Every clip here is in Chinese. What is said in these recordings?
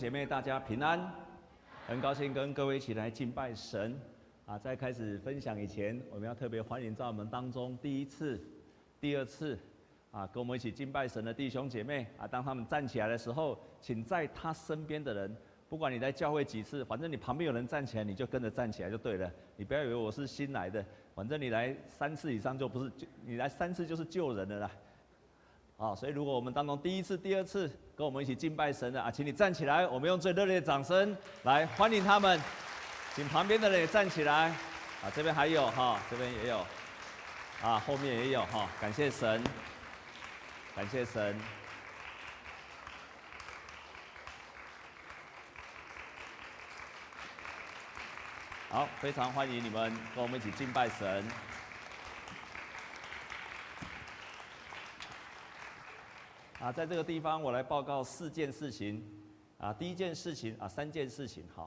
姐妹，大家平安，很高兴跟各位一起来敬拜神啊！在开始分享以前，我们要特别欢迎在我们当中第一次、第二次啊，跟我们一起敬拜神的弟兄姐妹啊。当他们站起来的时候，请在他身边的人，不管你在教会几次，反正你旁边有人站起来，你就跟着站起来就对了。你不要以为我是新来的，反正你来三次以上就不是，你来三次就是救人的啦。啊，所以如果我们当中第一次、第二次跟我们一起敬拜神的啊，请你站起来，我们用最热烈的掌声来欢迎他们。请旁边的人也站起来，啊，这边还有哈，这边也有，啊，后面也有哈，感谢神，感谢神。好，非常欢迎你们跟我们一起敬拜神。啊，在这个地方，我来报告四件事情。啊，第一件事情啊，三件事情哈。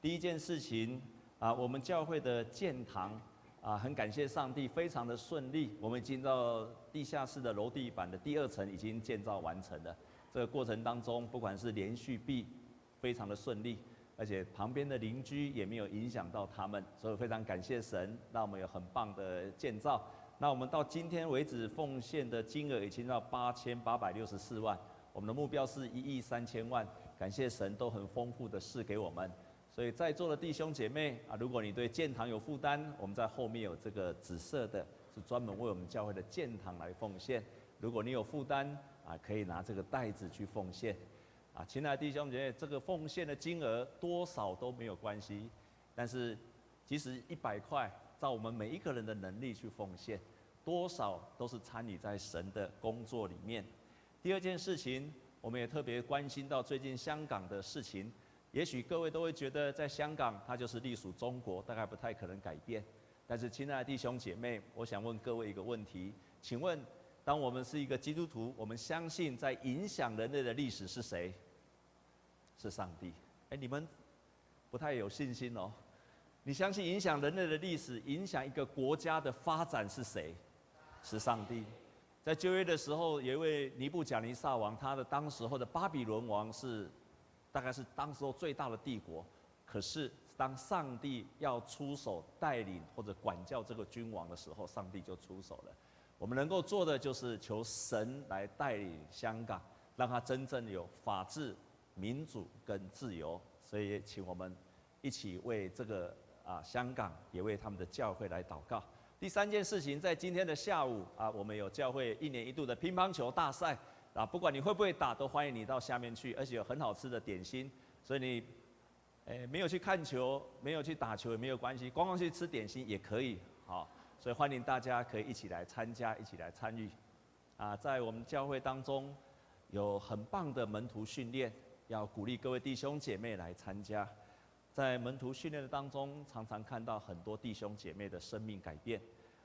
第一件事情啊，我们教会的建堂啊，很感谢上帝，非常的顺利。我们已经到地下室的楼地板的第二层已经建造完成了。这个过程当中，不管是连续壁，非常的顺利，而且旁边的邻居也没有影响到他们，所以非常感谢神，让我们有很棒的建造。那我们到今天为止奉献的金额已经到八千八百六十四万，我们的目标是一亿三千万。感谢神都很丰富的赐给我们，所以在座的弟兄姐妹啊，如果你对建堂有负担，我们在后面有这个紫色的，是专门为我们教会的建堂来奉献。如果你有负担啊，可以拿这个袋子去奉献。啊，亲爱的弟兄姐妹，这个奉献的金额多少都没有关系，但是即使一百块。照我们每一个人的能力去奉献，多少都是参与在神的工作里面。第二件事情，我们也特别关心到最近香港的事情。也许各位都会觉得，在香港它就是隶属中国，大概不太可能改变。但是，亲爱的弟兄姐妹，我想问各位一个问题：请问，当我们是一个基督徒，我们相信在影响人类的历史是谁？是上帝。哎，你们不太有信心哦。你相信影响人类的历史、影响一个国家的发展是谁？是上帝。在旧约的时候，有一位尼布甲尼撒王，他的当时候的巴比伦王是，大概是当时候最大的帝国。可是当上帝要出手带领或者管教这个君王的时候，上帝就出手了。我们能够做的就是求神来带领香港，让他真正有法治、民主跟自由。所以，请我们一起为这个。啊，香港也为他们的教会来祷告。第三件事情，在今天的下午啊，我们有教会一年一度的乒乓球大赛啊，不管你会不会打，都欢迎你到下面去，而且有很好吃的点心，所以你，诶，没有去看球，没有去打球也没有关系，光光去吃点心也可以，好，所以欢迎大家可以一起来参加，一起来参与。啊，在我们教会当中，有很棒的门徒训练，要鼓励各位弟兄姐妹来参加。在门徒训练的当中，常常看到很多弟兄姐妹的生命改变。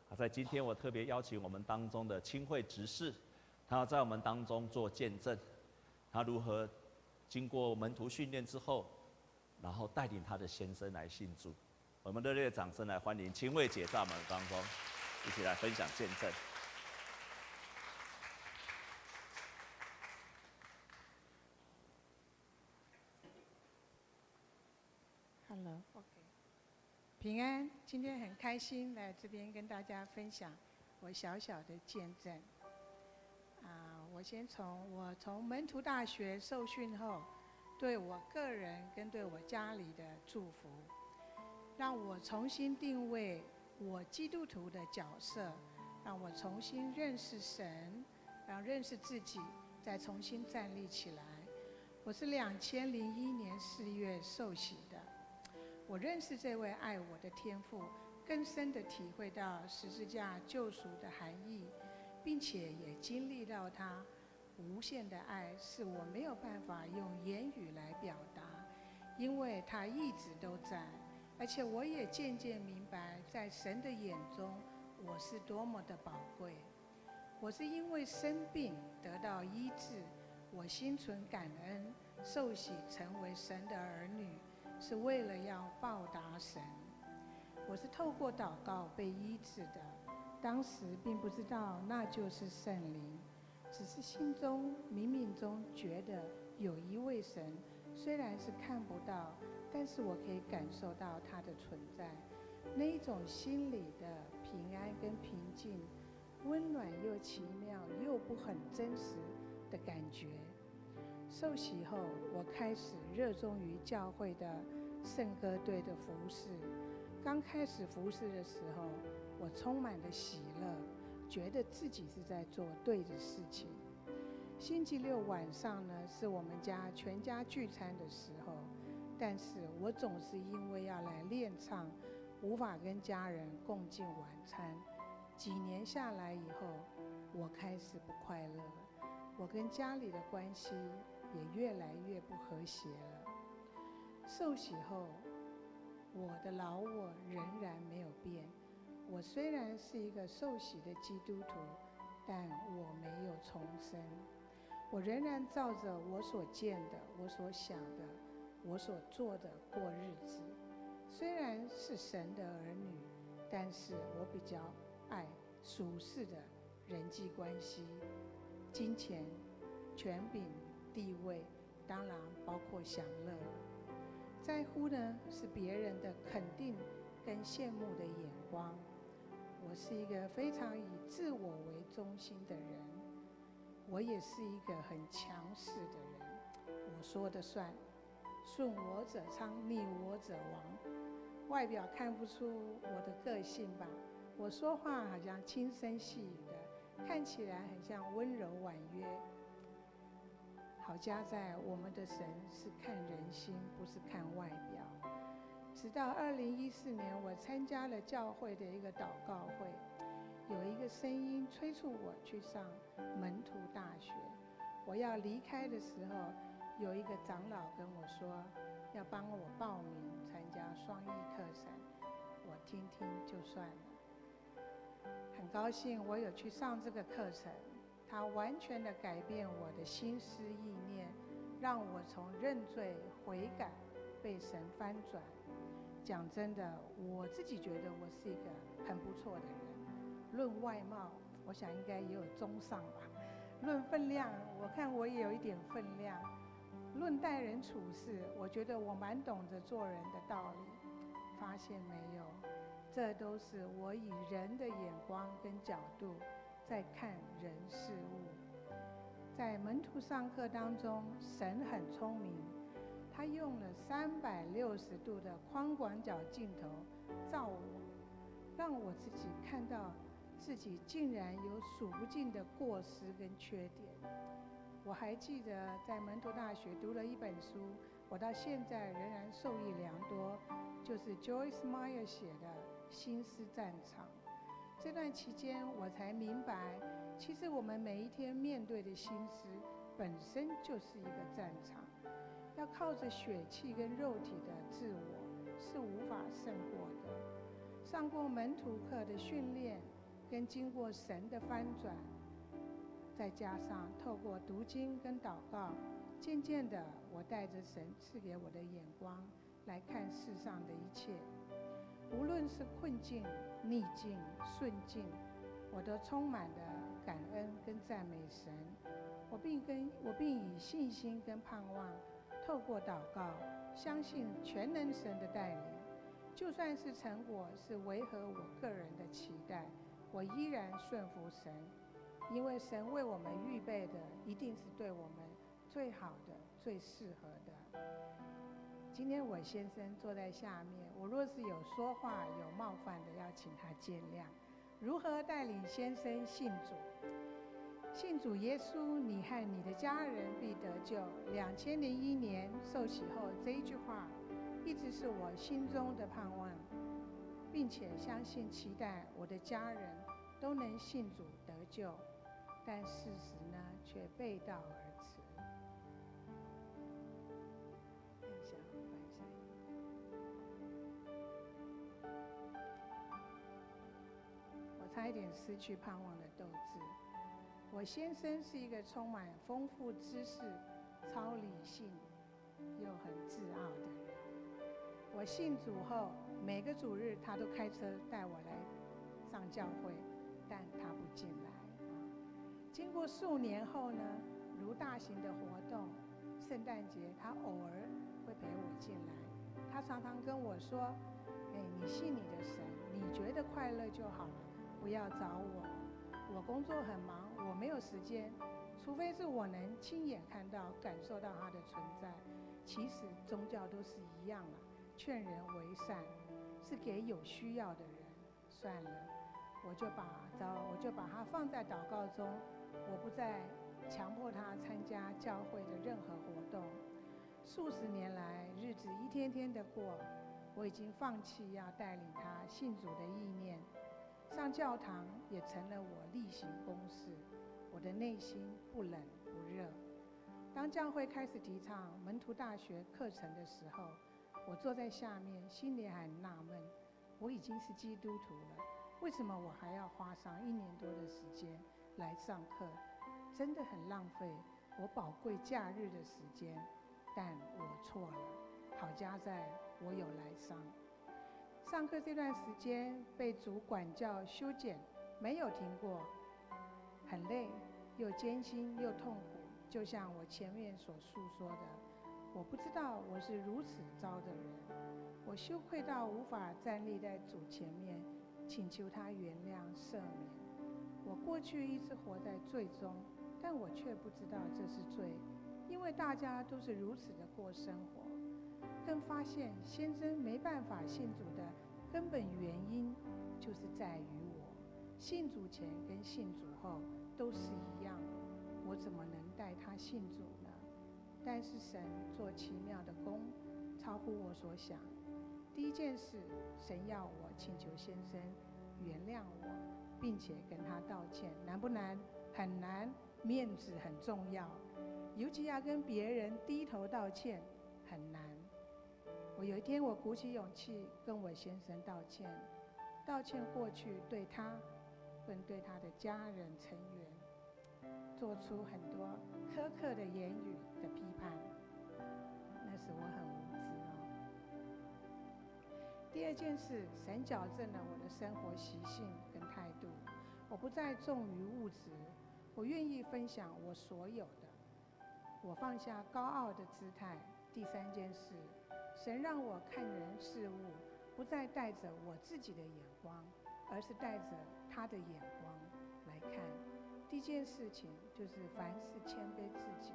啊，在今天我特别邀请我们当中的清慧执事，他在我们当中做见证，他如何经过门徒训练之后，然后带领他的先生来信主。我们热烈的掌声来欢迎清慧姐在我们当中，一起来分享见证。Hello，OK 平安，今天很开心来这边跟大家分享我小小的见证。啊，我先从我从门徒大学受训后，对我个人跟对我家里的祝福，让我重新定位我基督徒的角色，让我重新认识神，让认识自己，再重新站立起来。我是两千零一年四月受洗。我认识这位爱我的天父，更深地体会到十字架救赎的含义，并且也经历到他无限的爱，是我没有办法用言语来表达，因为他一直都在，而且我也渐渐明白，在神的眼中，我是多么的宝贵。我是因为生病得到医治，我心存感恩，受洗成为神的儿女。是为了要报答神，我是透过祷告被医治的。当时并不知道那就是圣灵，只是心中冥冥中觉得有一位神虽然是看不到，但是我可以感受到它的存在，那一种心里的平安跟平静，温暖又奇妙又不很真实的感觉。受洗后，我开始热衷于教会的圣歌队的服侍。刚开始服侍的时候，我充满了喜乐，觉得自己是在做对的事情。星期六晚上呢，是我们家全家聚餐的时候，但是我总是因为要来练唱，无法跟家人共进晚餐。几年下来以后，我开始不快乐，我跟家里的关系也越来越不和谐了。受洗后，我的老我仍然没有变。我虽然是一个受洗的基督徒，但我没有重生。我仍然照着我所见的、我所想的、我所做的过日子。虽然是神的儿女，但是我比较爱俗世的人际关系、金钱、权柄、地位，当然包括享乐。在乎的是别人的肯定跟羡慕的眼光。我是一个非常以自我为中心的人，我也是一个很强势的人。我说的算，顺我者昌，逆我者亡。外表看不出我的个性吧？我说话好像轻声细语的，看起来很像温柔婉约。好家在我们的神是看人心，不是看外表。直到二零一四年，我参加了教会的一个祷告会，有一个声音催促我去上门徒大学。我要离开的时候，有一个长老跟我说，要帮我报名参加双益课程。我听听就算了。很高兴我有去上这个课程。他完全的改变我的心思意念，让我从认罪悔改被神翻转。讲真的，我自己觉得我是一个很不错的人。论外貌，我想应该也有中上吧。论分量，我看我也有一点分量。论待人处事，我觉得我蛮懂得做人的道理。发现没有，这都是我以人的眼光跟角度。在看人事物，在门徒上课当中，神很聪明，他用了三百六十度的宽广角镜头照我，让我自己看到自己竟然有数不尽的过失跟缺点。我还记得在门徒大学读了一本书，我到现在仍然受益良多，就是 Joyce Meyer 写的《心思战场》。这段期间，我才明白，其实我们每一天面对的心思，本身就是一个战场。要靠着血气跟肉体的自我，是无法胜过的。上过门徒课的训练，跟经过神的翻转，再加上透过读经跟祷告，渐渐的，我带着神赐给我的眼光来看世上的一切。是困境、逆境、顺境，我都充满了感恩跟赞美神。我并跟我并以信心跟盼望，透过祷告，相信全能神的带领。就算是成果是违和我个人的期待，我依然顺服神，因为神为我们预备的一定是对我们最好的、最适合的。今天我先生坐在下面，我若是有说话有冒犯的，要请他见谅。如何带领先生信主？信主耶稣，你和你的家人必得救。两千零一年受洗后，这一句话一直是我心中的盼望，并且相信期待我的家人都能信主得救，但事实呢，却背道而差一点失去盼望的斗志。我先生是一个充满丰富知识、超理性又很自傲的人。我信主后，每个主日他都开车带我来上教会，但他不进来。经过数年后呢，如大型的活动、圣诞节他偶尔会陪我进来。他常常跟我说：“哎，你信你的神，你觉得快乐就好了，不要找我。我工作很忙，我没有时间。除非是我能亲眼看到、感受到他的存在。其实宗教都是一样了，劝人为善，是给有需要的人。算了，我就把招，我就把它放在祷告中，我不再强迫他参加教会的任何活动。”数十年来，日子一天天的过，我已经放弃要带领他信主的意念，上教堂也成了我例行公事。我的内心不冷不热。当教会开始提倡门徒大学课程的时候，我坐在下面，心里还纳闷：我已经是基督徒了，为什么我还要花上一年多的时间来上课？真的很浪费我宝贵假日的时间。但我错了，好家在我有来上。上课这段时间被主管教修剪，没有停过，很累，又艰辛又痛苦。就像我前面所述说的，我不知道我是如此糟的人，我羞愧到无法站立在主前面，请求他原谅赦免。我过去一直活在罪中，但我却不知道这是罪。因为大家都是如此的过生活，更发现先生没办法信主的根本原因，就是在于我信主前跟信主后都是一样，我怎么能带他信主呢？但是神做奇妙的工，超乎我所想。第一件事，神要我请求先生原谅我，并且跟他道歉，难不难？很难，面子很重要。尤其要跟别人低头道歉很难。我有一天，我鼓起勇气跟我先生道歉，道歉过去对他，跟对他的家人成员，做出很多苛刻的言语的批判。那时我很无知哦。第二件事，神矫正了我的生活习性跟态度，我不再重于物质，我愿意分享我所有的。我放下高傲的姿态。第三件事，神让我看人事物，不再带着我自己的眼光，而是带着他的眼光来看。第一件事情就是凡事谦卑自己，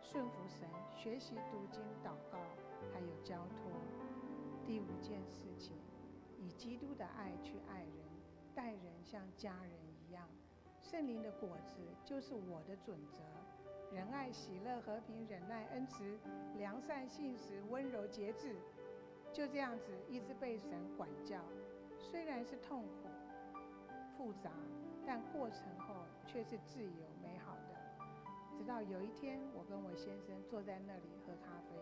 顺服神，学习读经、祷告，还有交托。第五件事情，以基督的爱去爱人，待人像家人一样。圣灵的果子就是我的准则。仁爱、喜乐、和平、忍耐、恩慈、良善、信实、温柔、节制，就这样子一直被神管教。虽然是痛苦、复杂，但过程后却是自由美好的。直到有一天，我跟我先生坐在那里喝咖啡，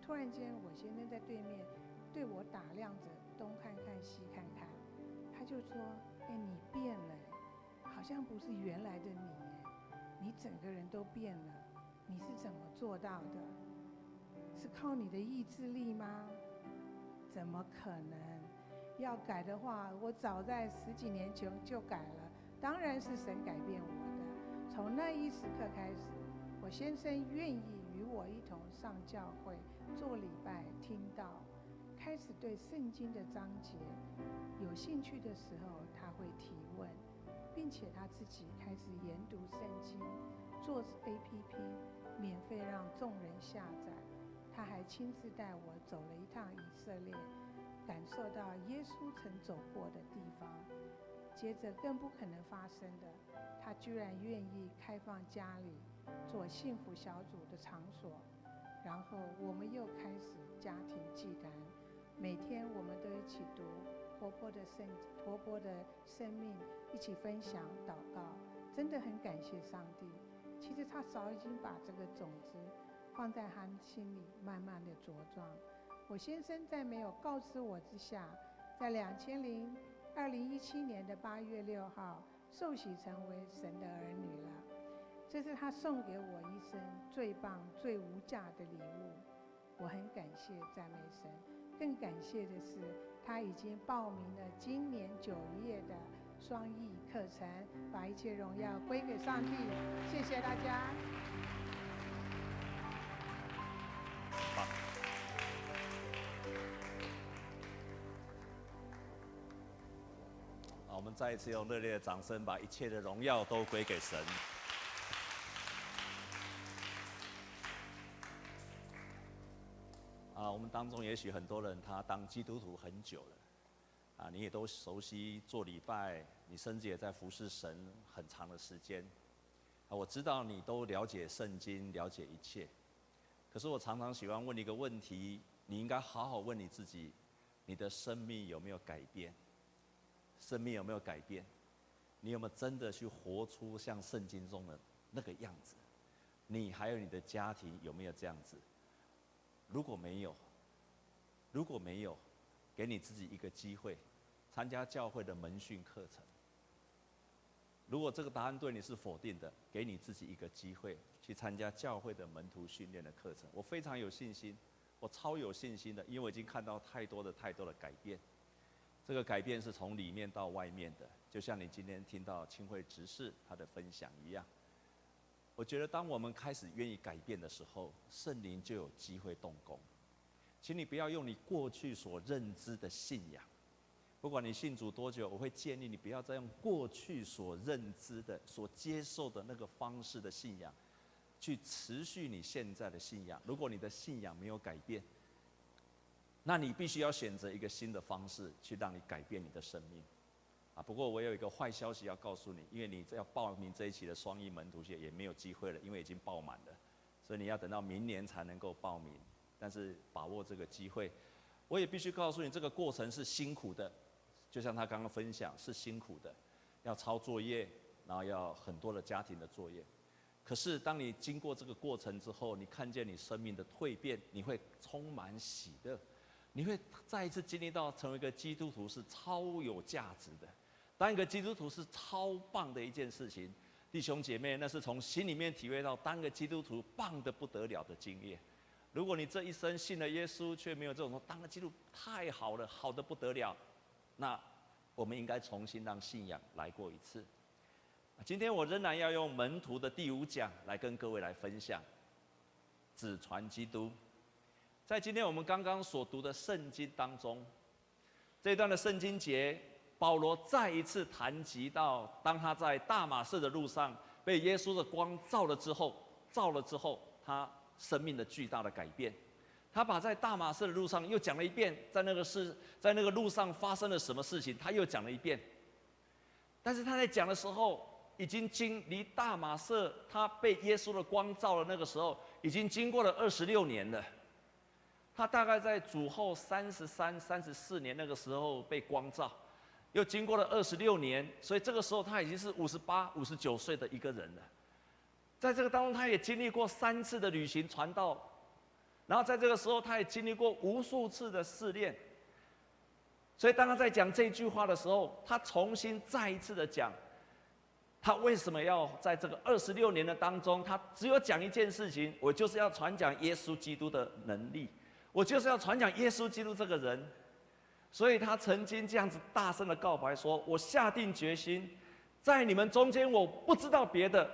突然间，我先生在对面对我打量着，东看看西看看，他就说：“哎，你变了，好像不是原来的你。”你整个人都变了，你是怎么做到的？是靠你的意志力吗？怎么可能？要改的话，我早在十几年前就改了。当然是神改变我的。从那一时刻开始，我先生愿意与我一同上教会做礼拜、听到，开始对圣经的章节有兴趣的时候，他会提问。并且他自己开始研读圣经，做 APP，免费让众人下载。他还亲自带我走了一趟以色列，感受到耶稣曾走过的地方。接着更不可能发生的，他居然愿意开放家里做幸福小组的场所。然后我们又开始家庭祭坛，每天我们都一起读。活泼的生，活泼的生命，一起分享祷告，真的很感谢上帝。其实他早已经把这个种子放在他心里，慢慢的茁壮。我先生在没有告知我之下，在两千零二零一七年的八月六号受洗成为神的儿女了。这是他送给我一生最棒、最无价的礼物。我很感谢赞美神，更感谢的是他已经报名了今年九月的双翼课程把一切荣耀归给上帝谢谢大家。好我们再一次用热烈的掌声把一切的荣耀都归给神。当中也许很多人他当基督徒很久了，啊，你也都熟悉做礼拜，你甚至也在服侍神很长的时间。啊，我知道你都了解圣经，了解一切。可是我常常喜欢问你一个问题，你应该好好问你自己：你的生命有没有改变？生命有没有改变？你有没有真的去活出像圣经中的那个样子？你还有你的家庭有没有这样子？如果没有，如果没有，给你自己一个机会，参加教会的门训课程。如果这个答案对你是否定的，给你自己一个机会，去参加教会的门徒训练的课程。我非常有信心，我超有信心的，因为我已经看到太多的太多的改变。这个改变是从里面到外面的，就像你今天听到清慧执事他的分享一样。我觉得当我们开始愿意改变的时候，圣灵就有机会动工。请你不要用你过去所认知的信仰，不管你信主多久，我会建议你不要再用过去所认知的、所接受的那个方式的信仰，去持续你现在的信仰。如果你的信仰没有改变，那你必须要选择一个新的方式，去让你改变你的生命，啊！不过我有一个坏消息要告诉你，因为你要报名这一期的双一门徒学也没有机会了，因为已经报满了，所以你要等到明年才能够报名。但是把握这个机会，我也必须告诉你，这个过程是辛苦的，就像他刚刚分享是辛苦的，要抄作业，然后要很多的家庭的作业。可是当你经过这个过程之后，你看见你生命的蜕变，你会充满喜乐。你会再一次经历到成为一个基督徒是超有价值的，当一个基督徒是超棒的一件事情，弟兄姐妹，那是从心里面体会到当个基督徒棒得不得了的经验。如果你这一生信了耶稣，却没有这种说当了基督太好了，好的不得了，那我们应该重新让信仰来过一次。今天我仍然要用门徒的第五讲来跟各位来分享，子传基督。在今天我们刚刚所读的圣经当中，这一段的圣经节，保罗再一次谈及到，当他在大马士的路上被耶稣的光照了之后，照了之后，他生命的巨大的改变。他把在大马士的路上又讲了一遍，在那个事，在那个路上发生了什么事情，他又讲了一遍。但是他在讲的时候，已经经离大马士他被耶稣的光照了那个时候，已经经过了二十六年了。他大概在主后三十三、三十四年那个时候被光照，又经过了二十六年，所以这个时候他已经是五十八、五十九岁的一个人了。在这个当中，他也经历过三次的旅行传道，然后在这个时候，他也经历过无数次的试炼。所以当他在讲这句话的时候，他重新再一次的讲，他为什么要在这个二十六年的当中，他只有讲一件事情，我就是要传讲耶稣基督的能力。我就是要传讲耶稣基督这个人，所以他曾经这样子大声的告白说：“我下定决心，在你们中间，我不知道别的，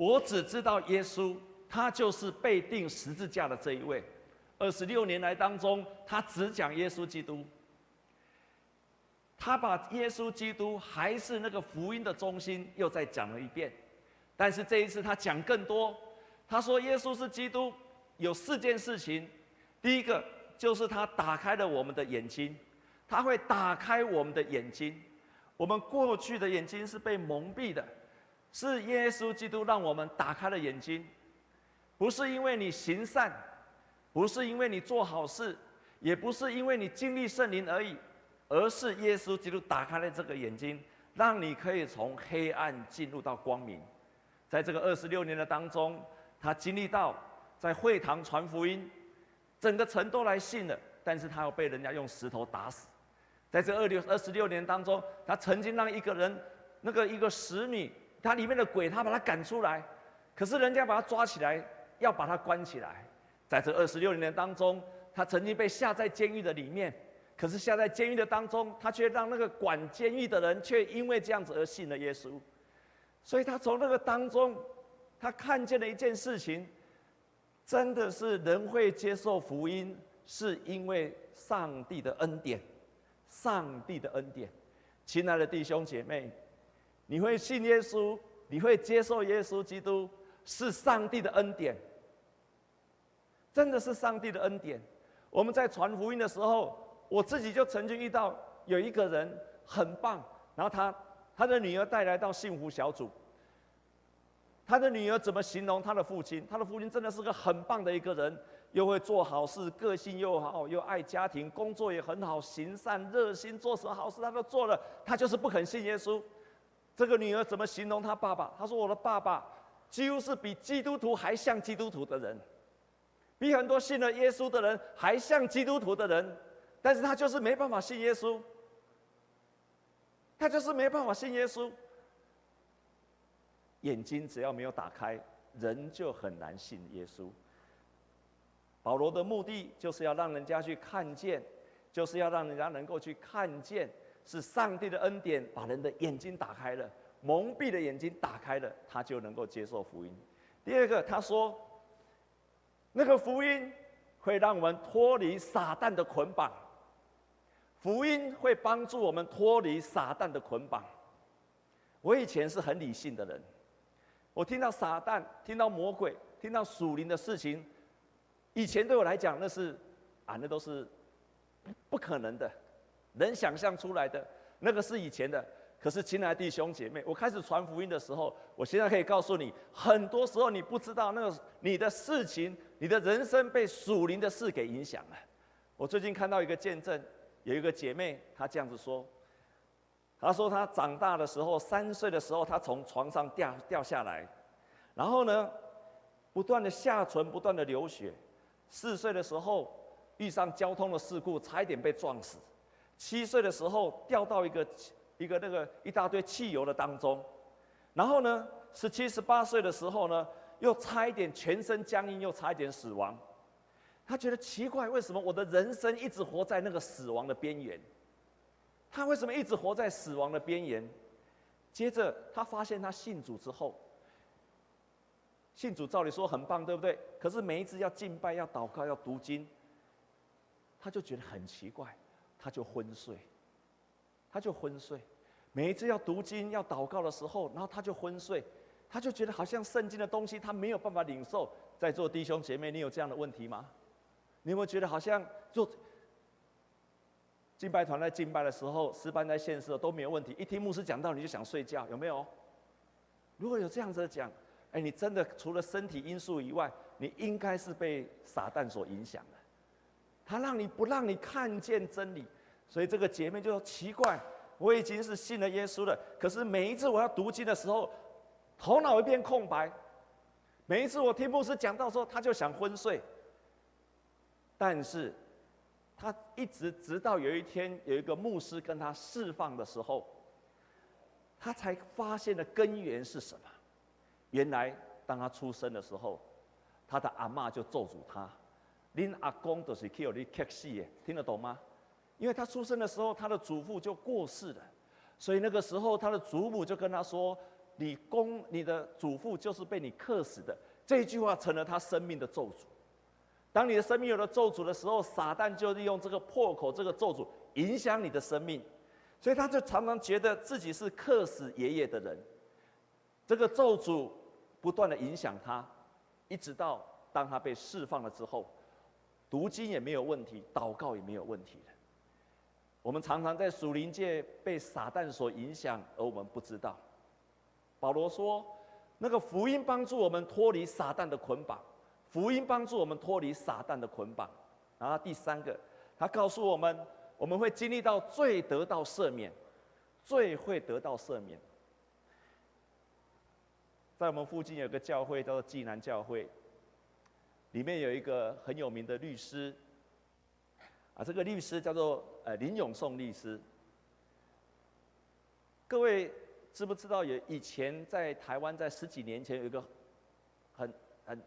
我只知道耶稣，他就是被钉十字架的这一位。二十六年来当中，他只讲耶稣基督，他把耶稣基督还是那个福音的中心又再讲了一遍，但是这一次他讲更多，他说耶稣是基督，有四件事情。”第一个就是他打开了我们的眼睛，他会打开我们的眼睛。我们过去的眼睛是被蒙蔽的，是耶稣基督让我们打开了眼睛。不是因为你行善，不是因为你做好事，也不是因为你经历圣灵而已，而是耶稣基督打开了这个眼睛，让你可以从黑暗进入到光明。在这个二十六年的当中，他经历到在会堂传福音。整个城都来信了，但是他要被人家用石头打死。在这二六二十六年当中，他曾经让一个人，那个一个使女，他里面的鬼，他把他赶出来，可是人家把他抓起来，要把他关起来。在这二十六年当中，他曾经被下在监狱的里面，可是下在监狱的当中，他却让那个管监狱的人，却因为这样子而信了耶稣。所以他从那个当中，他看见了一件事情。真的是人会接受福音，是因为上帝的恩典，上帝的恩典。亲爱的弟兄姐妹，你会信耶稣，你会接受耶稣基督，是上帝的恩典，真的是上帝的恩典。我们在传福音的时候，我自己就曾经遇到有一个人很棒，然后他他的女儿带来到幸福小组，他的女儿怎么形容他的父亲？他的父亲真的是个很棒的一个人。又会做好事，个性又好，又爱家庭，工作也很好，行善热心，做什么好事他都做了。他就是不肯信耶稣。这个女儿怎么形容她爸爸？她说：“我的爸爸几乎是比基督徒还像基督徒的人，比很多信了耶稣的人还像基督徒的人。但是他就是没办法信耶稣，他就是没办法信耶稣。眼睛只要没有打开，人就很难信耶稣。”保罗的目的就是要让人家去看见，就是要让人家能够去看见，是上帝的恩典把人的眼睛打开了，蒙蔽的眼睛打开了，他就能够接受福音。第二个，他说，那个福音会让我们脱离撒旦的捆绑，福音会帮助我们脱离撒旦的捆绑。我以前是很理性的人，我听到撒旦，听到魔鬼，听到属灵的事情。以前对我来讲，那是啊，那都是不可能的，能想象出来的，那个是以前的。可是，亲爱的弟兄姐妹，我开始传福音的时候，我现在可以告诉你，很多时候你不知道那个你的事情，你的人生被属灵的事给影响了。我最近看到一个见证，有一个姐妹，她这样子说，她说她长大的时候，三岁的时候，她从床上掉掉下来，然后呢，不断的下唇，不断的流血。四岁的时候遇上交通的事故，差一点被撞死；七岁的时候掉到一个一个那个一大堆汽油的当中，然后呢，十七十八岁的时候呢，又差一点全身僵硬，又差一点死亡。他觉得奇怪，为什么我的人生一直活在那个死亡的边缘？他为什么一直活在死亡的边缘？接着他发现他信主之后。信主照理说很棒，对不对？可是每一次要敬拜、要祷告、要读经，他就觉得很奇怪，他就昏睡，他就昏睡。每一次要读经、要祷告的时候，然后他就昏睡，他就觉得好像圣经的东西他没有办法领受。在座弟兄姐妹，你有这样的问题吗？你有没有觉得好像做敬拜团在敬拜的时候，诗班在献诗都没有问题？一听牧师讲道，你就想睡觉，有没有？如果有这样子讲。哎，你真的除了身体因素以外，你应该是被撒旦所影响的。他让你不让你看见真理，所以这个姐妹就说奇怪，我已经是信了耶稣了，可是每一次我要读经的时候，头脑一片空白。每一次我听牧师讲道的时候，他就想昏睡。但是，他一直直到有一天有一个牧师跟他释放的时候，他才发现的根源是什么。原来，当他出生的时候，他的阿嬷就咒诅他：“恁阿公都是去你克死的，听得懂吗？”因为他出生的时候，他的祖父就过世了，所以那个时候他的祖母就跟他说：“你公，你的祖父就是被你克死的。”这一句话成了他生命的咒诅。当你的生命有了咒诅的时候，撒旦就利用这个破口，这个咒诅影响你的生命，所以他就常常觉得自己是克死爷爷的人。这个咒诅。不断的影响他，一直到当他被释放了之后，读经也没有问题，祷告也没有问题了。我们常常在属灵界被撒旦所影响，而我们不知道。保罗说，那个福音帮助我们脱离撒旦的捆绑，福音帮助我们脱离撒旦的捆绑。然后第三个，他告诉我们，我们会经历到最得到赦免，最会得到赦免。在我们附近有个教会叫做济南教会，里面有一个很有名的律师，啊，这个律师叫做呃林永颂律师。各位知不知道有以前在台湾在十几年前有一个很很，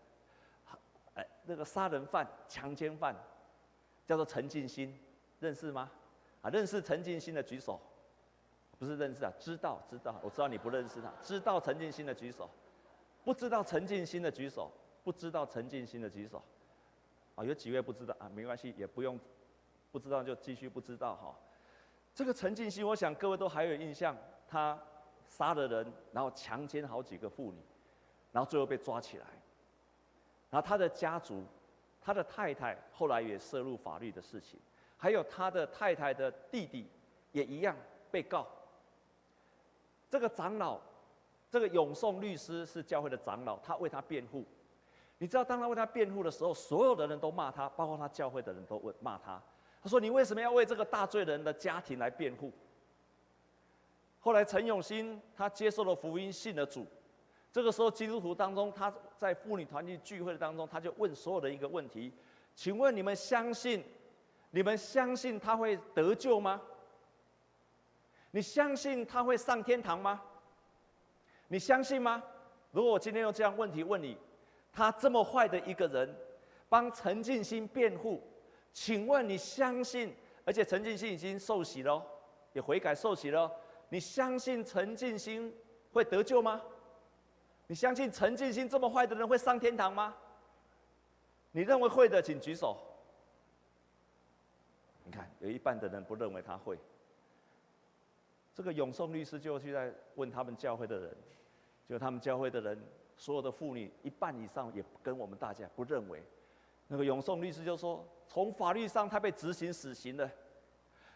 哎那个杀人犯、强奸犯，叫做陈进兴，认识吗？啊，认识陈进兴的举手，不是认识啊，知道知道，我知道你不认识他，知道陈进兴的举手。不知道陈进兴的举手，不知道陈进兴的举手，啊，有几位不知道啊？没关系，也不用，不知道就继续不知道哈。这个陈进兴，我想各位都还有印象，他杀了人，然后强奸好几个妇女，然后最后被抓起来。然后他的家族，他的太太后来也涉入法律的事情，还有他的太太的弟弟也一样被告。这个长老，这个永颂律师是教会的长老，他为他辩护。你知道，当他为他辩护的时候，所有的人都骂他，包括他教会的人都问骂他。他说：“你为什么要为这个大罪人的家庭来辩护？”后来陈永新他接受了福音，信了主。这个时候，基督徒当中，他在妇女团体聚会当中，他就问所有的一个问题：“请问你们相信？你们相信他会得救吗？”你相信他会上天堂吗？你相信吗？如果我今天用这样问题问你，他这么坏的一个人，帮陈进兴辩护，请问你相信？而且陈进兴已经受洗了，也悔改受洗了，你相信陈进兴会得救吗？你相信陈进兴这么坏的人会上天堂吗？你认为会的，请举手。你看，有一半的人不认为他会。这个永颂律师就去在问他们教会的人，就他们教会的人，所有的妇女一半以上也跟我们大家不认为。那个永颂律师就说，从法律上他被执行死刑了，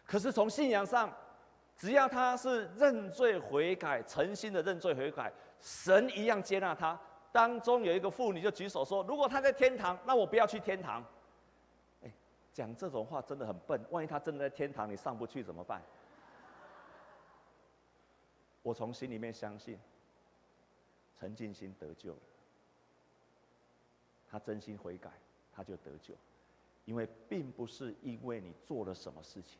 可是从信仰上，只要他是认罪悔改、诚心的认罪悔改，神一样接纳他。当中有一个妇女就举手说，如果他在天堂，那我不要去天堂。哎，讲这种话真的很笨，万一他真的在天堂，你上不去怎么办？我从心里面相信，陈进心得救了。他真心悔改，他就得救。因为并不是因为你做了什么事情，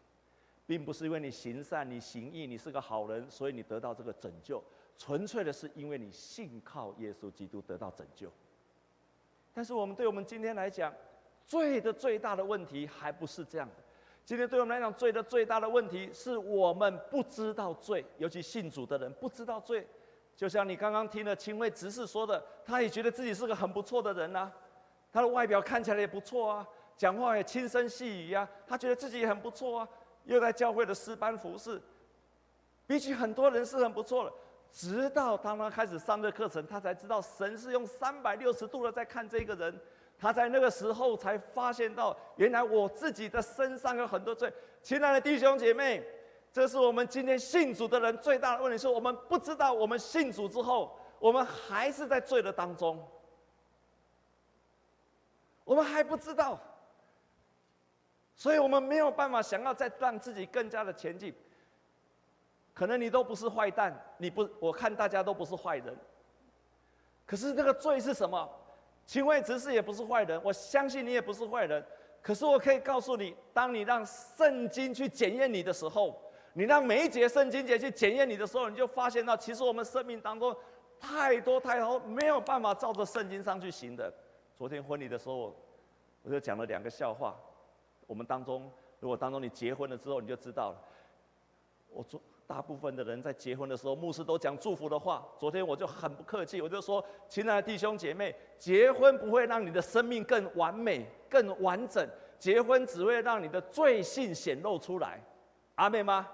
并不是因为你行善、你行义、你是个好人，所以你得到这个拯救。纯粹的是因为你信靠耶稣基督得到拯救。但是我们对我们今天来讲，罪的最大的问题还不是这样的。今天对我们来讲，罪的最大的问题是我们不知道罪，尤其信主的人不知道罪。就像你刚刚听了青卫执事说的，他也觉得自己是个很不错的人呐，他的外表看起来也不错啊，讲话也轻声细语呀，他觉得自己也很不错啊，又在教会的诗班服侍，比起很多人是很不错的。直到当他开始上这课程，他才知道神是用三百六十度的在看这个人。他在那个时候才发现到，原来我自己的身上有很多罪。亲爱的弟兄姐妹，这是我们今天信主的人最大的问题，是我们不知道我们信主之后，我们还是在罪的当中。我们还不知道，所以我们没有办法想要再让自己更加的前进。可能你都不是坏蛋，你不，我看大家都不是坏人。可是那个罪是什么？请问执事也不是坏人，我相信你也不是坏人。可是我可以告诉你，当你让圣经去检验你的时候，你让每一节圣经节去检验你的时候，你就发现到，其实我们生命当中太多太多没有办法照着圣经上去行的。昨天婚礼的时候，我就讲了两个笑话。我们当中，如果当中你结婚了之后，你就知道了。我做。大部分的人在结婚的时候，牧师都讲祝福的话。昨天我就很不客气，我就说：“亲爱的弟兄姐妹，结婚不会让你的生命更完美、更完整，结婚只会让你的罪性显露出来。”阿妹吗？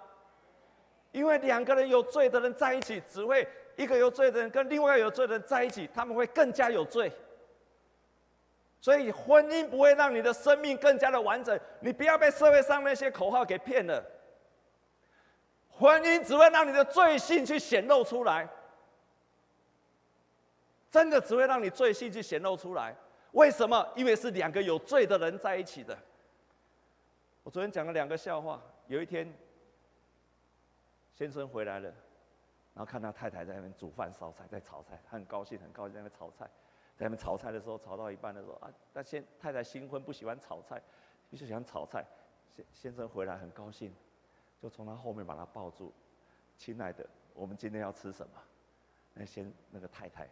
因为两个人有罪的人在一起，只会一个有罪的人跟另外一个有罪的人在一起，他们会更加有罪。所以婚姻不会让你的生命更加的完整。你不要被社会上那些口号给骗了。婚姻只会让你的罪性去显露出来，真的只会让你罪性去显露出来。为什么？因为是两个有罪的人在一起的。我昨天讲了两个笑话。有一天，先生回来了，然后看他太太在那边煮饭烧菜，在炒菜，他很高兴，很高兴在那边炒菜。在那边炒菜的时候，炒到一半的时候啊，那先太太新婚不喜欢炒菜，就喜欢炒菜。先先生回来很高兴。就从他后面把他抱住，亲爱的，我们今天要吃什么？那先那个太太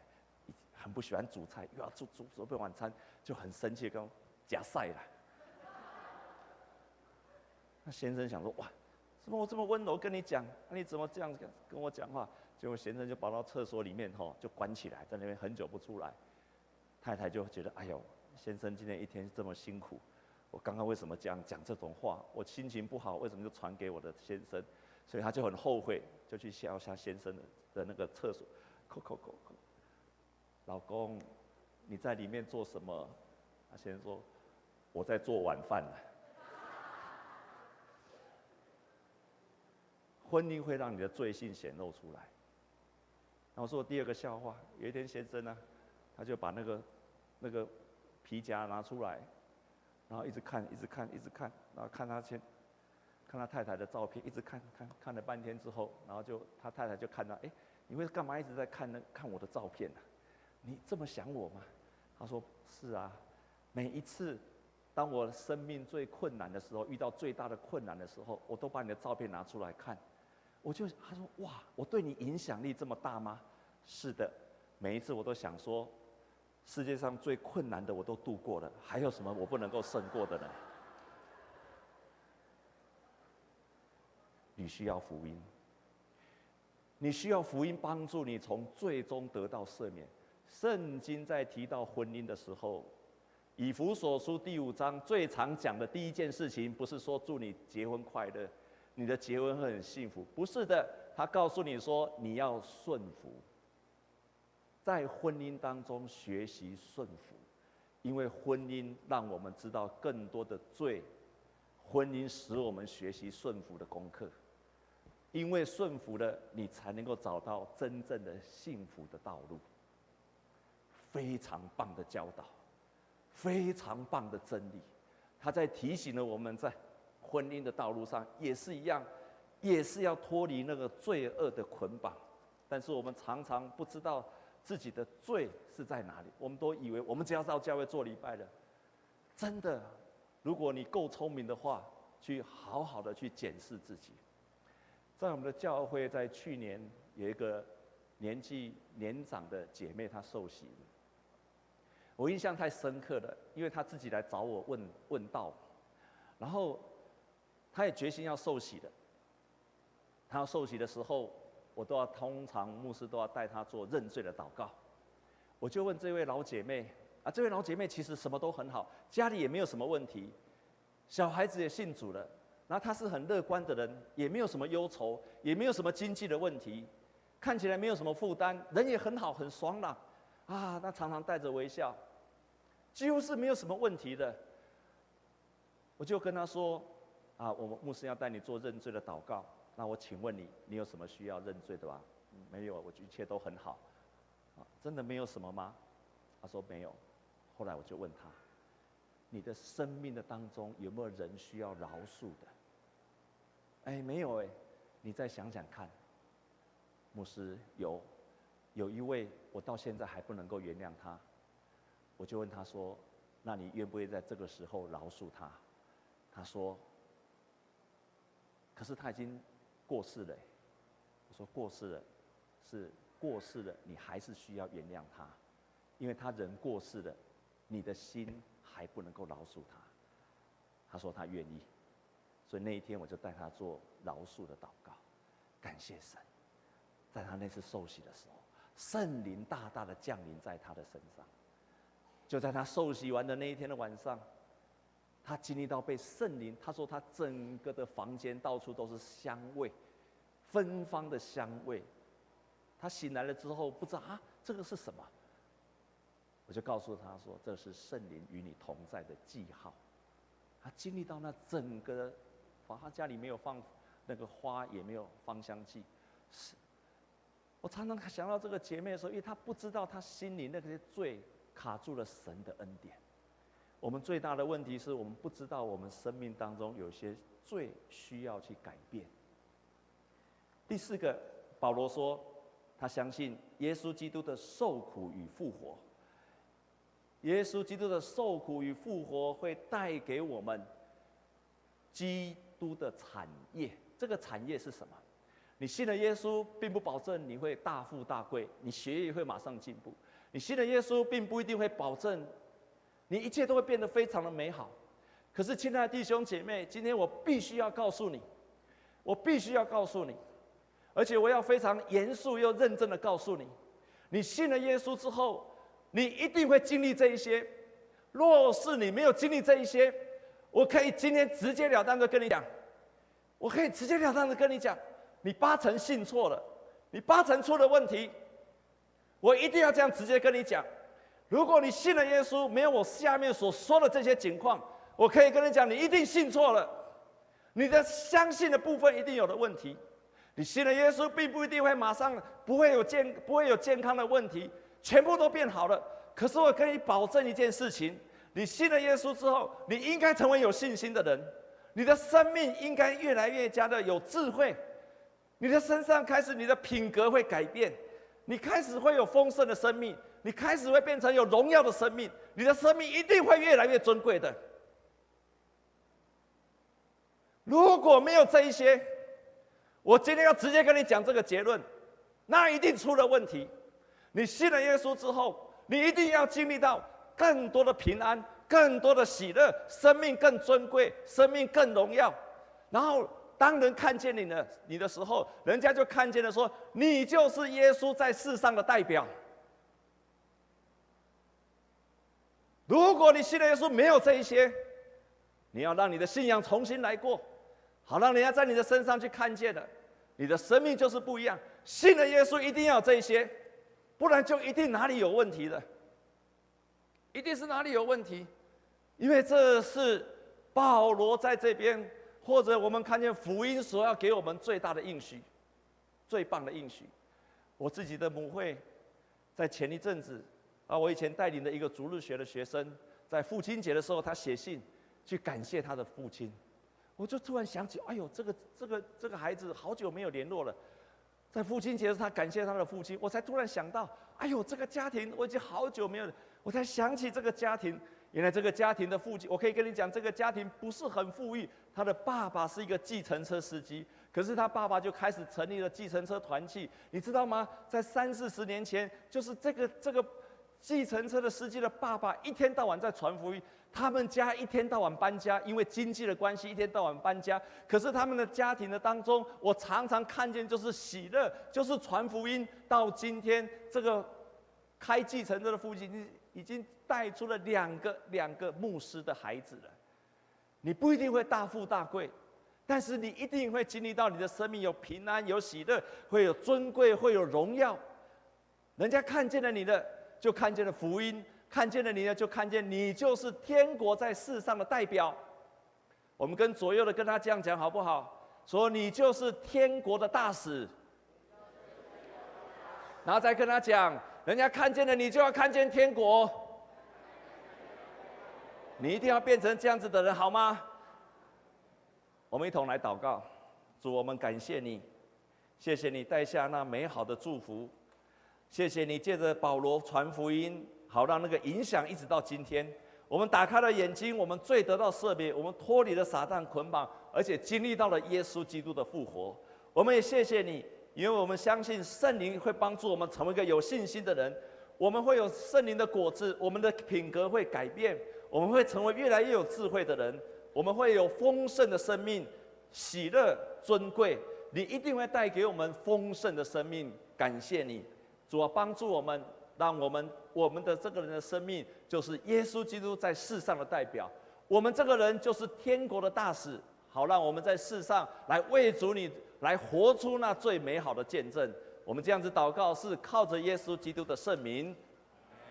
很不喜欢煮菜，又要煮煮准备晚餐，就很生气，跟夹菜了。那先生想说：哇，怎么我这么温柔跟你讲，那你怎么这样跟跟我讲话？结果先生就跑到厕所里面吼，就关起来，在那边很久不出来。太太就觉得：哎呦，先生今天一天这么辛苦，我刚刚为什么讲讲这种话？我心情不好，为什么就传给我的先生？所以他就很后悔，就去敲下先生的的那个厕所，叩叩叩叩。老公，你在里面做什么？他先生说，我在做晚饭。婚姻会让你的罪性显露出来。然后说第二个笑话，有一天先生呢，他就把那个那个皮夹拿出来。然后一直看，一直看，一直看，然后看他先，看他太太的照片，一直看，看，看了半天之后，然后就他太太就看到，哎，你为干嘛一直在看那看我的照片呢？你这么想我吗？他说是啊，每一次当我生命最困难的时候，遇到最大的困难的时候，我都把你的照片拿出来看。我就他说哇，我对你影响力这么大吗？是的，每一次我都想说。世界上最困难的我都度过了，还有什么我不能够胜过的呢？你需要福音，你需要福音帮助你从最终得到赦免。圣经在提到婚姻的时候，以弗所书第五章最常讲的第一件事情，不是说祝你结婚快乐，你的结婚会很幸福，不是的，他告诉你说你要顺服。在婚姻当中学习顺服，因为婚姻让我们知道更多的罪，婚姻使我们学习顺服的功课，因为顺服了，你才能够找到真正的幸福的道路。非常棒的教导，非常棒的真理，他在提醒了我们在婚姻的道路上也是一样，也是要脱离那个罪恶的捆绑，但是我们常常不知道。自己的罪是在哪里？我们都以为我们只要到教会做礼拜了，真的，如果你够聪明的话，去好好的去检视自己。在我们的教会，在去年有一个年纪年长的姐妹，她受洗，我印象太深刻了，因为她自己来找我问问道，然后他也决心要受洗的。他要受洗的时候。我都要通常牧师都要带他做认罪的祷告，我就问这位老姐妹啊，这位老姐妹其实什么都很好，家里也没有什么问题，小孩子也信主了，然后她是很乐观的人，也没有什么忧愁，也没有什么经济的问题，看起来没有什么负担，人也很好，很爽朗，啊，那常常带着微笑，几乎是没有什么问题的。我就跟她说，啊，我们牧师要带你做认罪的祷告。那我请问你，你有什么需要认罪的吧？没有，我一切都很好。啊，真的没有什么吗？他说没有。后来我就问他，你的生命的当中有没有人需要饶恕的？哎，没有哎。你再想想看。牧师有，有一位我到现在还不能够原谅他。我就问他说，那你愿不愿意在这个时候饶恕他？他说，可是他已经。过世了，我说过世了，是过世了，你还是需要原谅他，因为他人过世了，你的心还不能够饶恕他。他说他愿意，所以那一天我就带他做饶恕的祷告，感谢神，在他那次受洗的时候，圣灵大大的降临在他的身上，就在他受洗完的那一天的晚上。他经历到被圣灵，他说他整个的房间到处都是香味，芬芳的香味。他醒来了之后不知道啊，这个是什么？我就告诉他说，这是圣灵与你同在的记号。他经历到那整个，他家里没有放那个花，也没有芳香剂。是，我常常想到这个姐妹的时候，因为她不知道她心里那些罪卡住了神的恩典。我们最大的问题是我们不知道我们生命当中有些罪需要去改变。第四个，保罗说他相信耶稣基督的受苦与复活。耶稣基督的受苦与复活会带给我们基督的产业。这个产业是什么？你信了耶稣，并不保证你会大富大贵，你学业会马上进步。你信了耶稣，并不一定会保证。你一切都会变得非常的美好，可是亲爱的弟兄姐妹，今天我必须要告诉你，我必须要告诉你，而且我要非常严肃又认真的告诉你，你信了耶稣之后，你一定会经历这一些。若是你没有经历这一些，我可以今天直截了当的跟你讲，我可以直截了当的跟你讲，你八成信错了，你八成出了问题。我一定要这样直接跟你讲，如果你信了耶稣，没有我下面所说的这些情况，我可以跟你讲，你一定信错了，你的相信的部分一定有了问题。你信了耶稣，并不一定会马上不会有健不会有健康的问题，全部都变好了。可是我可以保证一件事情。你信了耶稣之后，你应该成为有信心的人，你的生命应该越来越加的有智慧，你的身上开始，你的品格会改变，你开始会有丰盛的生命，你开始会变成有荣耀的生命，你的生命一定会越来越尊贵的。如果没有这一些，我今天要直接跟你讲这个结论，那一定出了问题。你信了耶稣之后，你一定要经历到。更多的平安，更多的喜乐，生命更尊贵，生命更荣耀。然后，当人看见你呢，你的时候，人家就看见了，说你就是耶稣在世上的代表。如果你信了耶稣，没有这一些，你要让你的信仰重新来过，好让人家在你的身上去看见的，你的生命就是不一样。信了耶稣，一定要有这一些，不然就一定哪里有问题的。一定是哪里有问题，因为这是保罗在这边，或者我们看见福音所要给我们最大的应许，最棒的应许。我自己的母会，在前一阵子，啊，我以前带领的一个逐日学的学生，在父亲节的时候，他写信去感谢他的父亲，我就突然想起，哎呦，这个这个这个孩子好久没有联络了，在父亲节的时候，他感谢他的父亲，我才突然想到，哎呦，这个家庭我已经好久没有。我才想起这个家庭，原来这个家庭的父亲，我可以跟你讲，这个家庭不是很富裕。他的爸爸是一个计程车司机，可是他爸爸就开始成立了计程车团契，你知道吗？在三四十年前，就是这个这个计程车的司机的爸爸一天到晚在传福音，他们家一天到晚搬家，因为经济的关系，一天到晚搬家。可是他们的家庭的当中，我常常看见就是喜乐，就是传福音。到今天，这个开计程车的父亲。已经带出了两个两个牧师的孩子了。你不一定会大富大贵，但是你一定会经历到你的生命有平安、有喜乐，会有尊贵、会有荣耀。人家看见了你的，就看见了福音；看见了你呢，就看见你就是天国在世上的代表。我们跟左右的跟他这样讲好不好？说你就是天国的大使，然后再跟他讲。人家看见了你，就要看见天国。你一定要变成这样子的人，好吗？我们一同来祷告，主，我们感谢你，谢谢你带下那美好的祝福，谢谢你借着保罗传福音，好让那个影响一直到今天。我们打开了眼睛，我们罪得到赦免，我们脱离了撒旦捆绑，而且经历到了耶稣基督的复活。我们也谢谢你。因为我们相信圣灵会帮助我们成为一个有信心的人，我们会有圣灵的果子，我们的品格会改变，我们会成为越来越有智慧的人，我们会有丰盛的生命，喜乐尊贵。你一定会带给我们丰盛的生命。感谢你，主啊，帮助我们。让我们我们的这个人的生命，就是耶稣基督在世上的代表。我们这个人就是天国的大使。好，让我们在世上来为主你来活出那最美好的见证。我们这样子祷告，是靠着耶稣基督的圣名。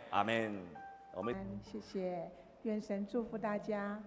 阿门。我们谢谢，愿神祝福大家。